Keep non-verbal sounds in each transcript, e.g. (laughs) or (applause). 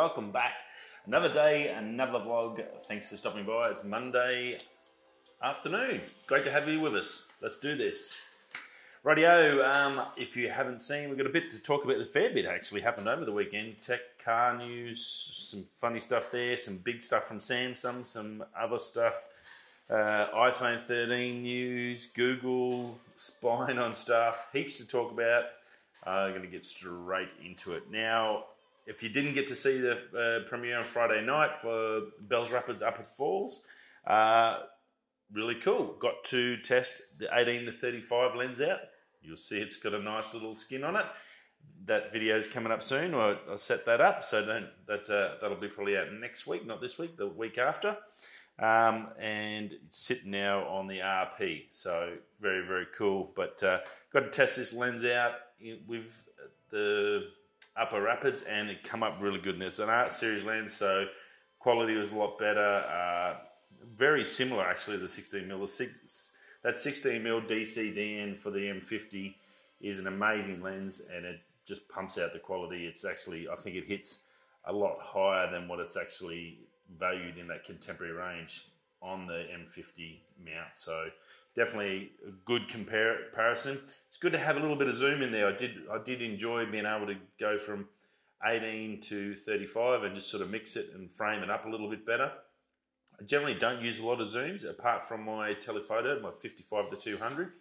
welcome back. Another day, another vlog. Thanks for stopping by. It's Monday afternoon. Great to have you with us. Let's do this. Radio, um, if you haven't seen, we've got a bit to talk about. The fair bit actually happened over the weekend. Tech, car news, some funny stuff there, some big stuff from Samsung, some other stuff. Uh, iPhone 13 news, Google spying on stuff, heaps to talk about. I'm going to get straight into it. Now, if you didn't get to see the uh, premiere on Friday night for Bells Rapids Upper Falls, uh, really cool. Got to test the 18 to 35 lens out. You'll see it's got a nice little skin on it. That video is coming up soon. I'll, I'll set that up, so don't, that uh, that'll be probably out next week, not this week, the week after. Um, and it's sitting now on the RP, so very very cool. But uh, got to test this lens out with the Upper Rapids, and it come up really good. And it's an art series lens, so quality was a lot better. Uh, very similar actually to the 16 mm. Six, that 16 mm DCDN for the M50 is an amazing lens, and it just pumps out the quality. It's actually, I think it hits a lot higher than what it's actually valued in that contemporary range on the M50 mount. So definitely a good compar- comparison. It's good to have a little bit of zoom in there. I did I did enjoy being able to go from 18 to 35 and just sort of mix it and frame it up a little bit better. I generally don't use a lot of zooms apart from my telephoto, my 55 to 200.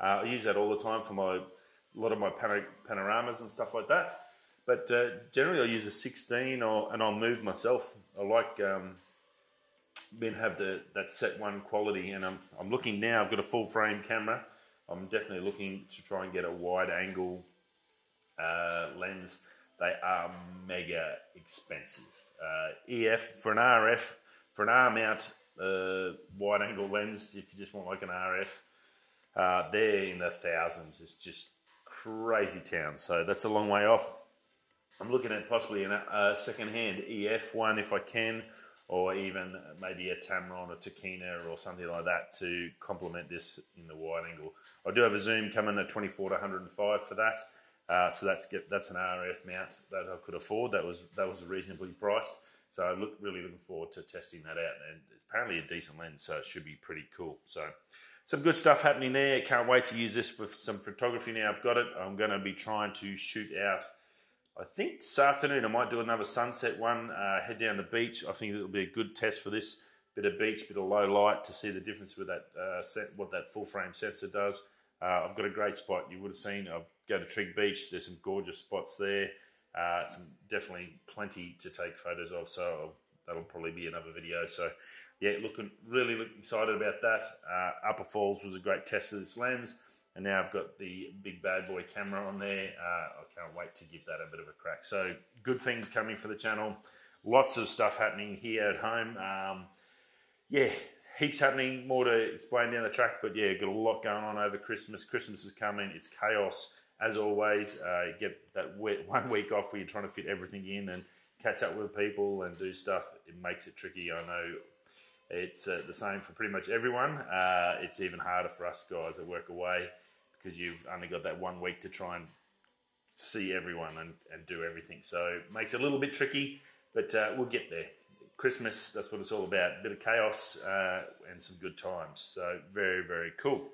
Uh, I use that all the time for my a lot of my panoramas and stuff like that. But uh, generally, I use a 16 or, and I'll move myself. I like um, being have the that set one quality, and I'm I'm looking now. I've got a full frame camera. I'm definitely looking to try and get a wide angle uh, lens. They are mega expensive. Uh, EF for an RF for an R mount uh, wide angle lens. If you just want like an RF, uh, they're in the thousands. It's just crazy town. So that's a long way off. I'm looking at possibly a uh, second-hand EF one if I can, or even maybe a Tamron or Tokina or something like that to complement this in the wide angle. I do have a zoom coming at 24 to 105 for that. Uh, so that's get, that's an RF mount that I could afford. That was that was reasonably priced. So I look really looking forward to testing that out. And apparently a decent lens, so it should be pretty cool. So some good stuff happening there. Can't wait to use this for some photography now. I've got it. I'm going to be trying to shoot out I think this afternoon I might do another sunset one, uh, head down the beach. I think it'll be a good test for this. Bit of beach, bit of low light to see the difference with that uh, set, what that full frame sensor does. Uh, I've got a great spot. You would have seen. I've go to Trigg Beach. There's some gorgeous spots there. Uh, some definitely plenty to take photos of. So that'll probably be another video. So yeah, looking really excited about that. Uh, Upper Falls was a great test of this lens. And now I've got the big bad boy camera on there. Uh, I can't wait to give that a bit of a crack. So good things coming for the channel. Lots of stuff happening here at home. Um, yeah, heaps happening. More to explain down the track, but yeah, got a lot going on over Christmas. Christmas is coming. It's chaos as always. Uh, get that (laughs) one week off where you're trying to fit everything in and catch up with people and do stuff. It makes it tricky. I know it's uh, the same for pretty much everyone. Uh, it's even harder for us guys that work away because you've only got that one week to try and see everyone and, and do everything. So it makes it a little bit tricky, but uh, we'll get there. Christmas, that's what it's all about. A bit of chaos uh, and some good times. So very, very cool.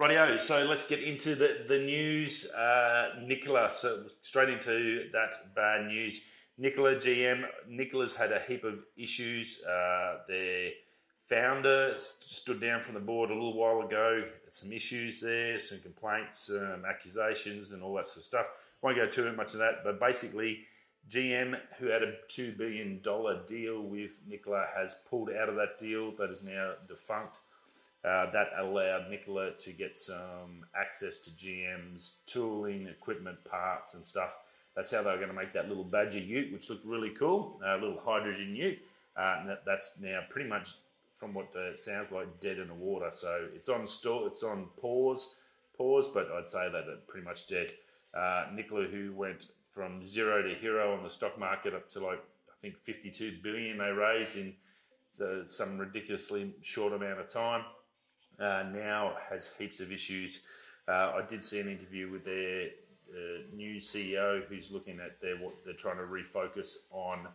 Rightio, so let's get into the, the news. Uh, Nikola, so straight into that bad news. Nikola GM, Nikola's had a heap of issues. Uh, founder stood down from the board a little while ago. Some issues there, some complaints, um, accusations, and all that sort of stuff. Won't go too much of that, but basically, GM, who had a $2 billion deal with Nikola, has pulled out of that deal. That is now defunct. Uh, that allowed Nikola to get some access to GM's tooling, equipment, parts, and stuff. That's how they were going to make that little Badger Ute, which looked really cool, a little hydrogen Ute. Uh, and that, that's now pretty much from what it sounds like, dead in the water. So it's on store, it's on pause, pause, but I'd say that it's pretty much dead. Uh, Nikola, who went from zero to hero on the stock market up to like I think 52 billion they raised in uh, some ridiculously short amount of time, uh, now has heaps of issues. Uh, I did see an interview with their a new CEO who's looking at their what they're trying to refocus on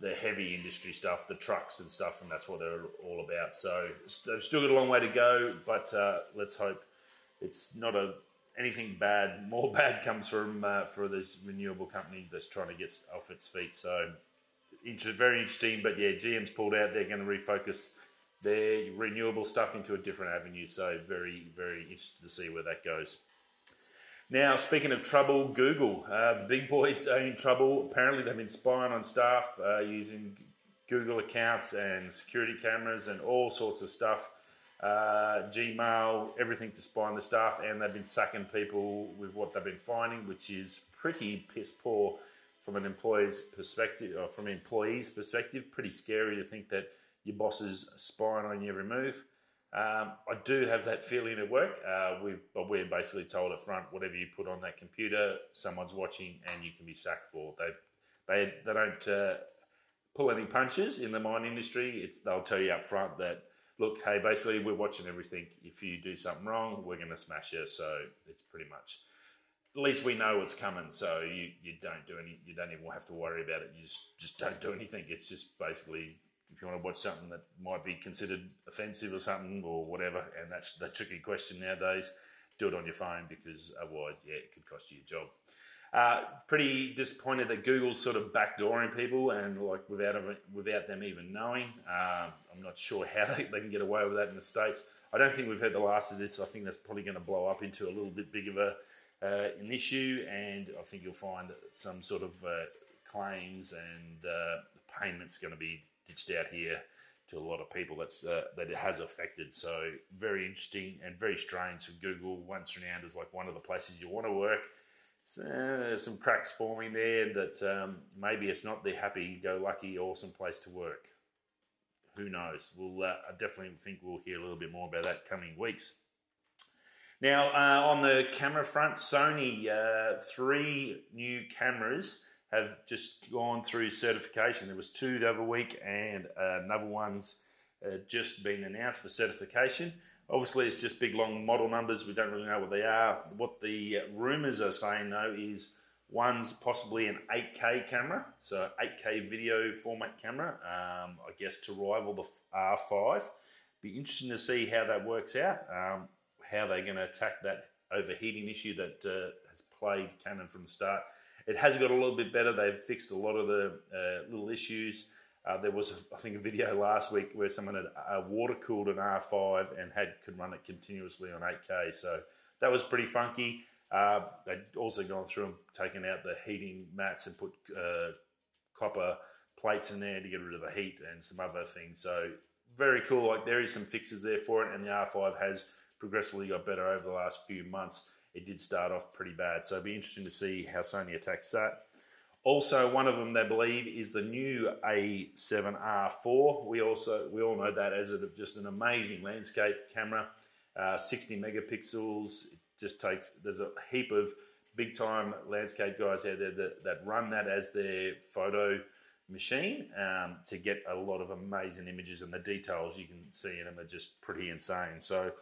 the heavy industry stuff, the trucks and stuff, and that's what they're all about. So they've still got a long way to go, but uh, let's hope it's not a anything bad. (laughs) More bad comes from uh, for this renewable company that's trying to get off its feet. So inter- very interesting, but yeah, GM's pulled out. They're going to refocus their renewable stuff into a different avenue. So very very interested to see where that goes. Now, speaking of trouble, Google, uh, the big boys are in trouble. Apparently, they've been spying on staff uh, using Google accounts and security cameras and all sorts of stuff. Uh, Gmail, everything to spy on the staff, and they've been sacking people with what they've been finding, which is pretty piss poor from an employee's perspective, or from an employee's perspective. Pretty scary to think that your boss is spying on your every move. Um, I do have that feeling at work. Uh, we've, but we're basically told up front, whatever you put on that computer, someone's watching, and you can be sacked for. They, they, they don't uh, pull any punches in the mine industry. It's they'll tell you up front that look, hey, basically we're watching everything. If you do something wrong, we're going to smash you. So it's pretty much. At least we know what's coming, so you, you don't do any. You don't even have to worry about it. You just just don't do anything. It's just basically if you want to watch something that might be considered offensive or something or whatever, and that's the tricky question nowadays, do it on your phone because otherwise, yeah, it could cost you your job. Uh, pretty disappointed that Google's sort of backdooring people and like without without them even knowing. Um, I'm not sure how they, they, can get away with that in the states. I don't think we've heard the last of this. I think that's probably going to blow up into a little bit bigger of a uh, an issue, and I think you'll find some sort of uh, claims and uh, payments going to be ditched out here to a lot of people that's uh, that it has affected. So very interesting and very strange for Google. Once renowned as like one of the places you want to work. So, uh, some cracks forming there that um, maybe it's not the happy-go-lucky, awesome place to work. Who knows? We'll uh, I definitely think we'll hear a little bit more about that coming weeks. Now, uh, on the camera front, Sony, uh, three new cameras have just gone through certification. There was two the other week, and uh, another one's uh, just been announced for certification. Obviously, it's just big long model numbers. We don't really know what they are. What the rumors are saying though is one's possibly an 8K camera, so 8K video format camera. Um, I guess to rival the R5. Be interesting to see how that works out. Um, how they're going to attack that overheating issue that uh, has plagued Canon from the start. It has got a little bit better. They've fixed a lot of the uh, little issues. Uh, there was, I think, a video last week where someone had uh, water cooled an R5 and had could run it continuously on 8K. So that was pretty funky. Uh, they'd also gone through and taken out the heating mats and put uh, copper plates in there to get rid of the heat and some other things. So very cool. Like there is some fixes there for it, and the R5 has progressively got better over the last few months it did start off pretty bad. So it'll be interesting to see how Sony attacks that. Also, one of them they believe is the new A7R4. We also we all know that as a, just an amazing landscape camera, uh, 60 megapixels. It just takes there's a heap of big time landscape guys out there that, that run that as their photo machine um, to get a lot of amazing images and the details you can see in them are just pretty insane. So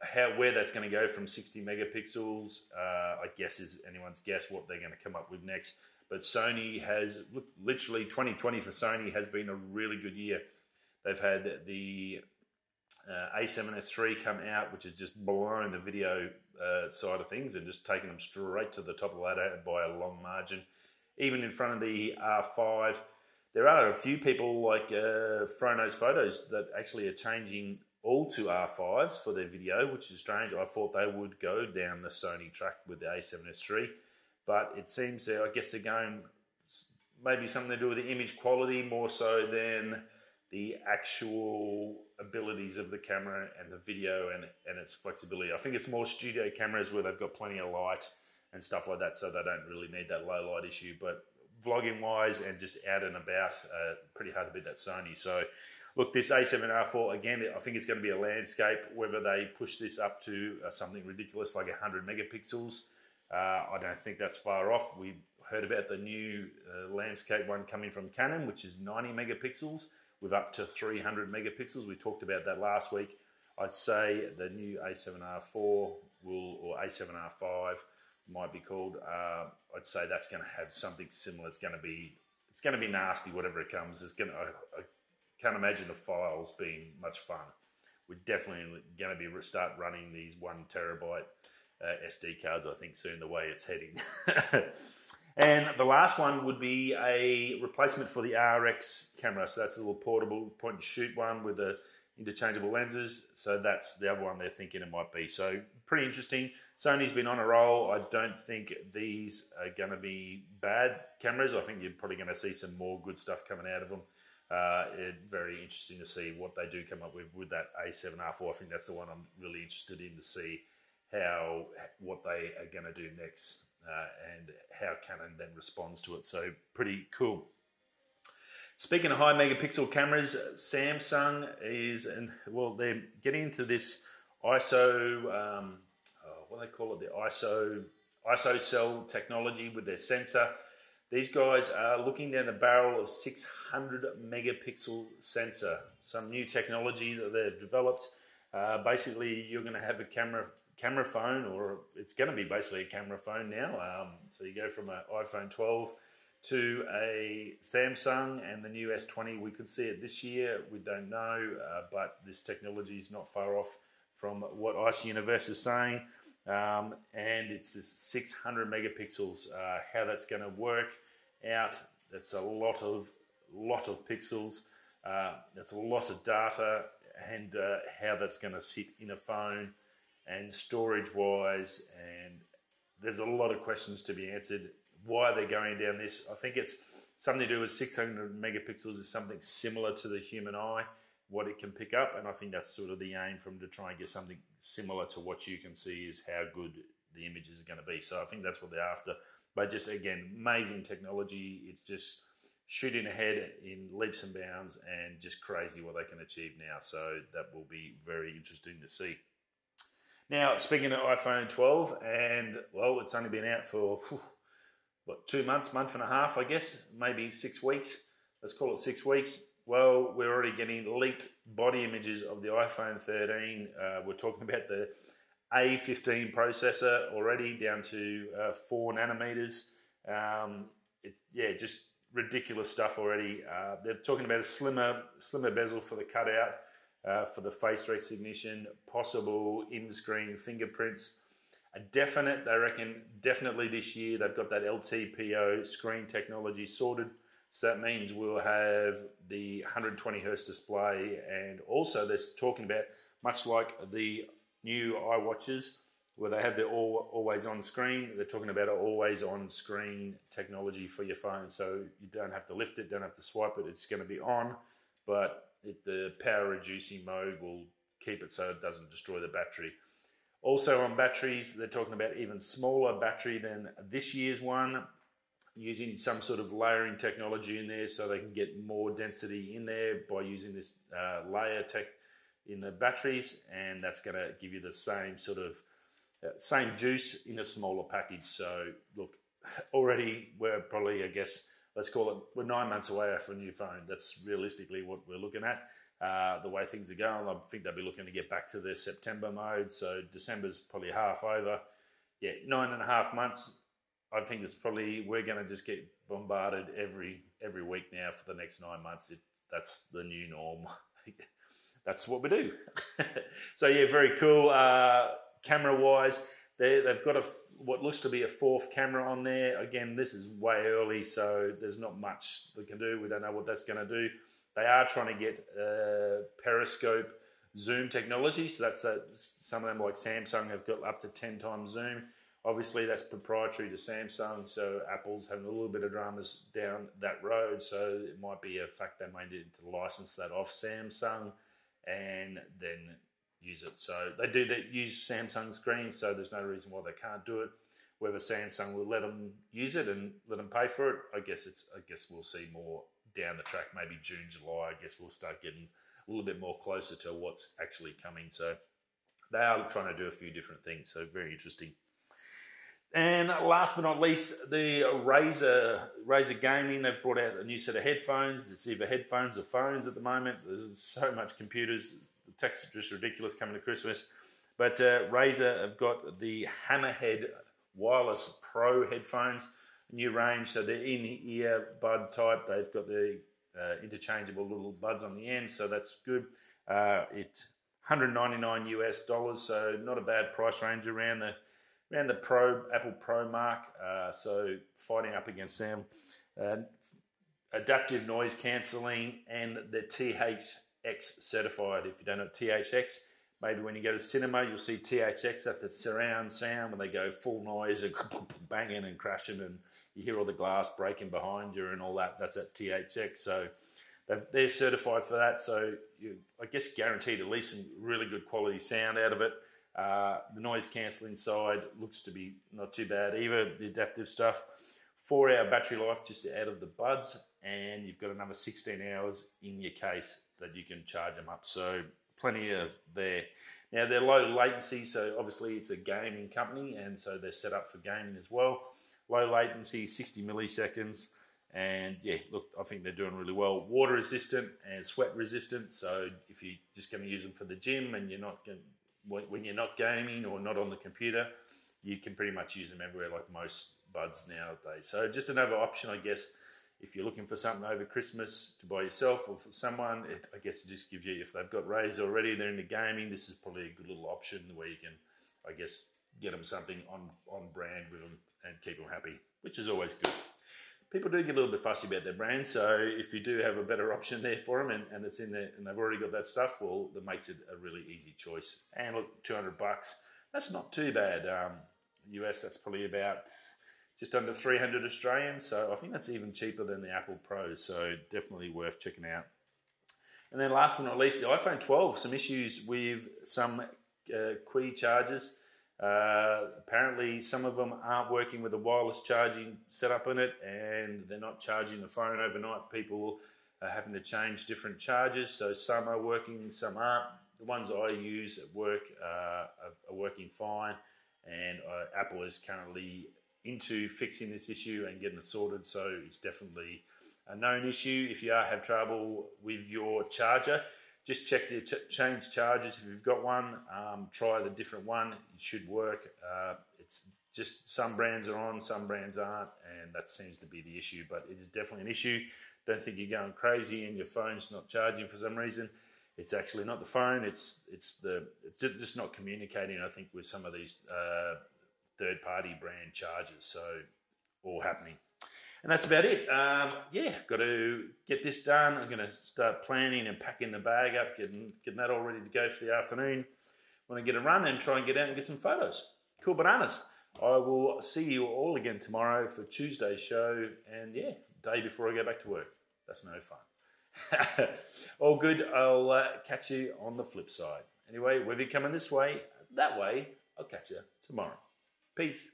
how where that's going to go from 60 megapixels, uh, I guess is anyone's guess what they're going to come up with next. But Sony has literally 2020 for Sony has been a really good year. They've had the uh, A7S3 come out, which has just blown the video uh, side of things and just taken them straight to the top of the ladder by a long margin. Even in front of the R5, there are a few people like uh, Fro Knows Photos that actually are changing all to R5s for their video, which is strange. I thought they would go down the Sony track with the A7S3, but it seems that I guess they're going maybe something to do with the image quality more so than the actual abilities of the camera and the video and, and its flexibility. I think it's more studio cameras where they've got plenty of light and stuff like that, so they don't really need that low light issue. But vlogging wise and just out and about, uh, pretty hard to beat that Sony. So Look, this A7R4, again, I think it's going to be a landscape. Whether they push this up to uh, something ridiculous like 100 megapixels, uh, I don't think that's far off. We heard about the new uh, landscape one coming from Canon, which is 90 megapixels with up to 300 megapixels. We talked about that last week. I'd say the new A7R4 will, or A7R5 might be called. Uh, I'd say that's going to have something similar. It's going to be it's going to be nasty, whatever it comes. It's going to. I, I can't imagine the files being much fun. We're definitely going to be start running these one terabyte uh, SD cards. I think soon the way it's heading. (laughs) and the last one would be a replacement for the RX camera. So that's a little portable point and shoot one with the interchangeable lenses. So that's the other one they're thinking it might be. So pretty interesting. Sony's been on a roll. I don't think these are going to be bad cameras. I think you're probably going to see some more good stuff coming out of them. Uh, very interesting to see what they do come up with with that A7R4. I think that's the one I'm really interested in to see how what they are going to do next uh, and how Canon then responds to it. So pretty cool. Speaking of high megapixel cameras, Samsung is and well they're getting into this ISO um, oh, what do they call it the ISO ISOCELL technology with their sensor. These guys are looking down the barrel of 600 megapixel sensor, some new technology that they've developed. Uh, basically, you're going to have a camera camera phone, or it's going to be basically a camera phone now. Um, so you go from an iPhone 12 to a Samsung and the new S20. We could see it this year. We don't know, uh, but this technology is not far off from what Ice Universe is saying. Um, and it's this 600 megapixels. Uh, how that's going to work out, that's a lot of lot of pixels. Uh, that's a lot of data, and uh, how that's going to sit in a phone and storage wise. And there's a lot of questions to be answered. Why they're going down this? I think it's something to do with 600 megapixels is something similar to the human eye, what it can pick up. And I think that's sort of the aim from to try and get something similar to what you can see is how good the images are going to be. So I think that's what they're after. But just again, amazing technology. It's just shooting ahead in leaps and bounds and just crazy what they can achieve now. So that will be very interesting to see. Now, speaking of iPhone 12, and well, it's only been out for whew, what two months, month and a half, I guess, maybe six weeks. Let's call it six weeks. Well, we're already getting leaked body images of the iPhone 13. Uh, we're talking about the A15 processor already down to uh, four nanometers. Um, it, yeah, just ridiculous stuff already. Uh, they're talking about a slimmer, slimmer bezel for the cutout uh, for the face recognition, possible in-screen fingerprints. A definite, they reckon, definitely this year they've got that LTPO screen technology sorted. So that means we'll have the 120 hertz display, and also they're talking about much like the new iWatches where they have their all, always on screen. They're talking about an always on screen technology for your phone, so you don't have to lift it, don't have to swipe it. It's going to be on, but it, the power reducing mode will keep it so it doesn't destroy the battery. Also on batteries, they're talking about even smaller battery than this year's one, using some sort of layering technology in there so they can get more density in there by using this uh, layer tech in the batteries, and that's going to give you the same sort of uh, same juice in a smaller package. So look, already we're probably I guess let's call it, we're nine months away for a new phone. That's realistically what we're looking at. Uh, the way things are going, I think they'll be looking to get back to their September mode. So December's probably half over. Yeah, nine and a half months. I think it's probably we're going to just get bombarded every every week now for the next nine months. It, that's the new norm. (laughs) that's what we do. (laughs) so yeah, very cool. Uh, camera wise, they, they've got a what looks to be a fourth camera on there. Again, this is way early, so there's not much they can do. We don't know what that's going to do. They are trying to get uh, periscope zoom technology, so that's a, some of them like Samsung have got up to 10 times zoom. Obviously, that's proprietary to Samsung, so Apple's having a little bit of dramas down that road. So it might be a fact they may need to license that off Samsung and then use it. So they do that use Samsung screens, so there's no reason why they can't do it. Whether Samsung will let them use it and let them pay for it, I guess it's. I guess we'll see more down the track. Maybe June, July. I guess we'll start getting a little bit more closer to what's actually coming. So they are trying to do a few different things. So very interesting. And last but not least, the Razer Razer Gaming. They've brought out a new set of headphones. It's either headphones or phones at the moment. There's so much computers the text is just ridiculous coming to Christmas. But uh, Razer have got the Hammerhead Wireless Pro headphones, new range. So they're in ear bud type. They've got the uh, interchangeable little buds on the end, so that's good. Uh, it's 199 US dollars, so not a bad price range around the around the Pro Apple Pro mark. Uh, so fighting up against them. Uh, adaptive noise cancelling and the THX certified. If you don't know THX, maybe when you go to cinema, you'll see THX at the surround sound when they go full noise and (laughs) banging and crashing, and you hear all the glass breaking behind you and all that. That's at THX. So they're certified for that. So you, I guess guaranteed at least some really good quality sound out of it. Uh, the noise cancelling side looks to be not too bad either. The adaptive stuff, four hour battery life just out of the buds, and you've got another 16 hours in your case that you can charge them up. So plenty of there. Now they're low latency, so obviously it's a gaming company, and so they're set up for gaming as well. Low latency, 60 milliseconds, and yeah, look, I think they're doing really well. Water resistant and sweat resistant. So if you're just going to use them for the gym and you're not going, when you're not gaming or not on the computer, you can pretty much use them everywhere, like most buds nowadays. So just another option, I guess if you're looking for something over Christmas to buy yourself or for someone, it, I guess it just gives you, if they've got Rays already, they're into gaming, this is probably a good little option where you can, I guess, get them something on, on brand with them and keep them happy, which is always good. People do get a little bit fussy about their brand, so if you do have a better option there for them and, and it's in there and they've already got that stuff, well, that makes it a really easy choice. And look, 200 bucks, that's not too bad. Um, US, that's probably about just under 300 Australian. So I think that's even cheaper than the Apple Pro. So definitely worth checking out. And then last but not least, the iPhone 12, some issues with some uh, Qi chargers. Uh, apparently, some of them aren't working with the wireless charging setup in it, and they're not charging the phone overnight. People are having to change different chargers, so some are working, some aren't. The ones I use at work uh, are, working fine, and uh, Apple is currently into fixing this issue and getting it sorted. So it's definitely a known issue. If you are have trouble with your charger, just check the ch- change charges If you've got one, um, try the different one. It should work. Uh, it's just some brands are on, some brands aren't, and that seems to be the issue. But it is definitely an issue. Don't think you're going crazy and your phone's not charging for some reason. It's actually not the phone. It's it's the it's just not communicating. I think with some of these uh, third party brand charges. So all happening. And that's about it. Um, yeah, got to get this done. I'm going to start planning and packing the bag up, getting, getting that all ready to go for the afternoon. Want to get a run and try and get out and get some photos. Cool bananas. I will see you all again tomorrow for Tuesday's show. And yeah, day before I go back to work. That's no fun. (laughs) all good. I'll uh, catch you on the flip side. Anyway, whether you're coming this way, that way, I'll catch you tomorrow. Peace.